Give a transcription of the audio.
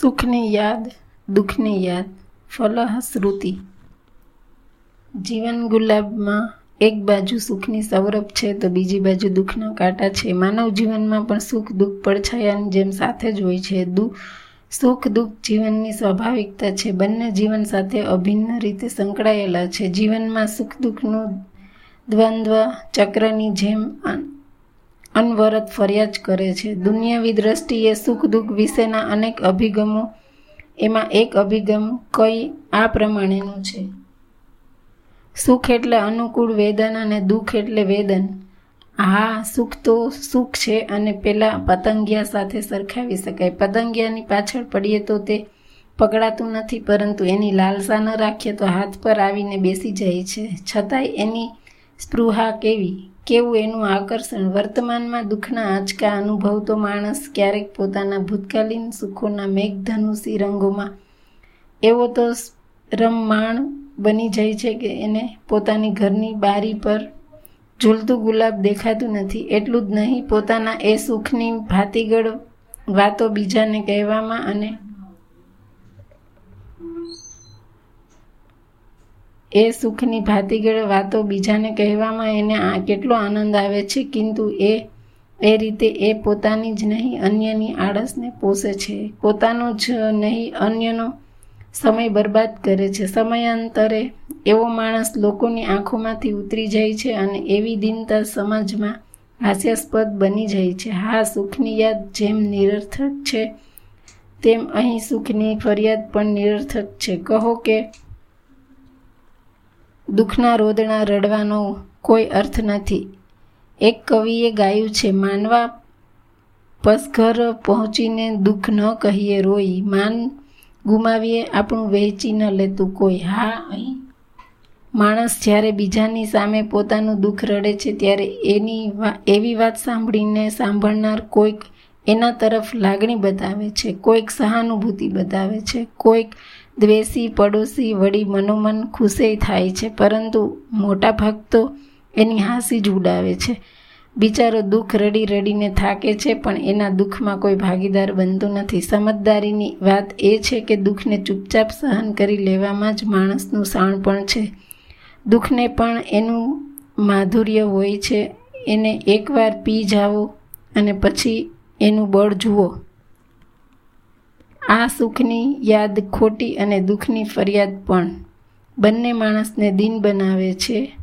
સુખની યાદ, દુઃખની યાદ, ફલહ શ્રુતિ જીવન ગુલાબમાં એક બાજુ સુખની સૌરભ છે તો બીજી બાજુ દુઃખના કાંટા છે. માનવ જીવનમાં પણ સુખ, દુઃખ, પડછાયાની જેમ સાથે જ હોય છે. દુ સુખ, દુઃખ જીવનની સ્વાભાવિકતા છે. બંને જીવન સાથે અભિન્ન રીતે સંકળાયેલા છે. જીવનમાં સુખ, દુઃખનું દ્વંદ્વ ચક્રની જેમ અનવરત ફરિયાદ કરે છે. દુનિયાવી દ્રષ્ટિએ સુખ દુઃખ વિશેના અનેક અભિગમો, એમાં એક અભિગમ કઈ આ પ્રમાણેનું છે. સુખ એટલે અનુકૂળ વેદન અને દુઃખ એટલે વેદન. હા, સુખ તો સુખ છે અને પેલા પતંગિયા સાથે સરખાવી શકાય. પતંગિયાની પાછળ પડીએ તો તે પકડાતું નથી, પરંતુ એની લાલસા ન રાખીએ તો હાથ પર આવીને બેસી જાય છે. છતાંય એની સ્પૃહા કેવી? કેવું એનું આકર્ષણ? વર્તમાનમાં દુઃખના આંચકા અનુભવતો માણસ ક્યારેક પોતાના ભૂતકાલીન સુખોના મેઘધનુષી રંગોમાં એવો તો રમમાણ બની જાય છે કે એને પોતાની ઘરની બારી પર ઝૂલતું ગુલાબ દેખાતું નથી. એટલું જ નહીં, પોતાના એ સુખની ભાતીગળ વાતો બીજાને કહેવામાં અને એ સુખની ભાતીગળ વાતો બીજાને કહેવામાં એને આ કેટલો આનંદ આવે છે, કિંતુ એ એ રીતે એ પોતાની જ નહીં, અન્યની આળસને પોષે છે. પોતાનો જ નહીં, અન્યનો સમય બરબાદ કરે છે. સમયાંતરે એવો માણસ લોકોની આંખોમાંથી ઉતરી જાય છે અને એવી દિનતા સમાજમાં હાસ્યાસ્પદ બની જાય છે. હા, સુખની યાદ જેમ નિરર્થક છે, તેમ અહીં સુખની ફરિયાદ પણ નિરર્થક છે. કહો કે દુઃખના રોદણા રડવાનો કોઈ અર્થ નથી. એક કવિએ ગાયું છે, માનવા પસઘર પહોંચીને દુઃખ ન કહીએ રોઈ, માન ગુમાવીએ આપણું વહેંચી ન લેતું કોઈ. હા, અહીં માણસ જ્યારે બીજાની સામે પોતાનું દુઃખ રડે છે, ત્યારે એની એવી વાત સાંભળીને સાંભળનાર કોઈક એના તરફ લાગણી બતાવે છે, કોઈક સહાનુભૂતિ બતાવે છે, કોઈક દ્વેષી, પડોશી, વળી મનોમન ખુશે થાય છે, પરંતુ મોટા ભાગ તો એની હાંસી જ ઉડાવે છે. બિચારો દુઃખ રડી રડીને થાકે છે, પણ એના દુઃખમાં કોઈ ભાગીદાર બનતું નથી. સમજદારીની વાત એ છે કે દુઃખને ચૂપચાપ સહન કરી લેવામાં જ માણસનું શાણપણ છે. દુઃખને પણ એનું માધુર્ય હોય છે, એને એકવાર પી જાઓ અને પછી એનું બળ જુઓ. આ સુખની યાદ ખોટી અને દુઃખની ફરિયાદ પણ. બંને માણસને દિન બનાવે છે.